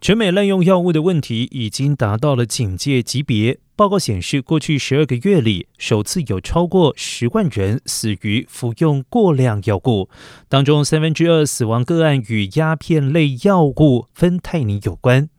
全美滥用药物的问题已经达到了警戒级别。报告显示，过去十二个月里，首次有超过十万人死于服用过量药物，当中三分之二死亡个案与鸦片类药物芬太尼有关。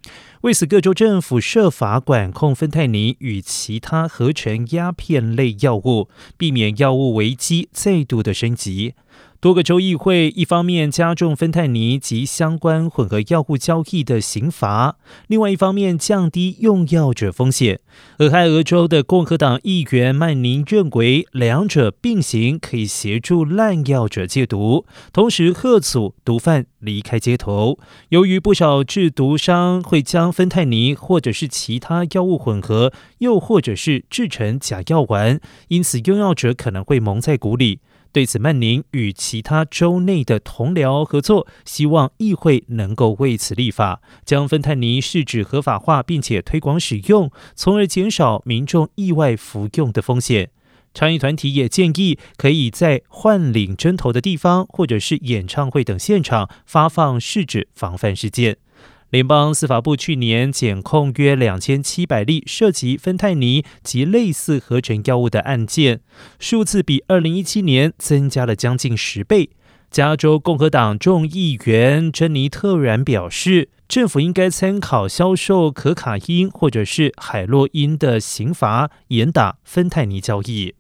为此，各州政府设法管控芬太尼与其他合成鸦片类药物，避免药物危机再度的升级。多个州议会一方面加重芬太尼及相关混合药物交易的刑罚，另外一方面降低用药者风险。俄亥俄州的共和党议员曼宁认为，两者并行可以协助滥药者戒毒，同时贺阻毒贩离开街头。由于不少制毒商会将芬太尼或者是其他药物混合，又或者是制成假药丸，因此用药者可能会蒙在鼓里。对此，曼宁与其他州内的同僚合作，希望议会能够为此立法，将芬太尼试纸合法化，并且推广使用，从而减少民众意外服用的风险。倡议团体也建议，可以在换领针头的地方，或者是演唱会等现场发放试纸，防范事件。联邦司法部去年检控约两千七百例涉及芬太尼及类似合成药物的案件，数字比二零一七年增加了将近十倍。加州共和党众议员珍妮特然表示，政府应该参考销售可卡因或者是海洛因的刑罚，严打芬太尼交易。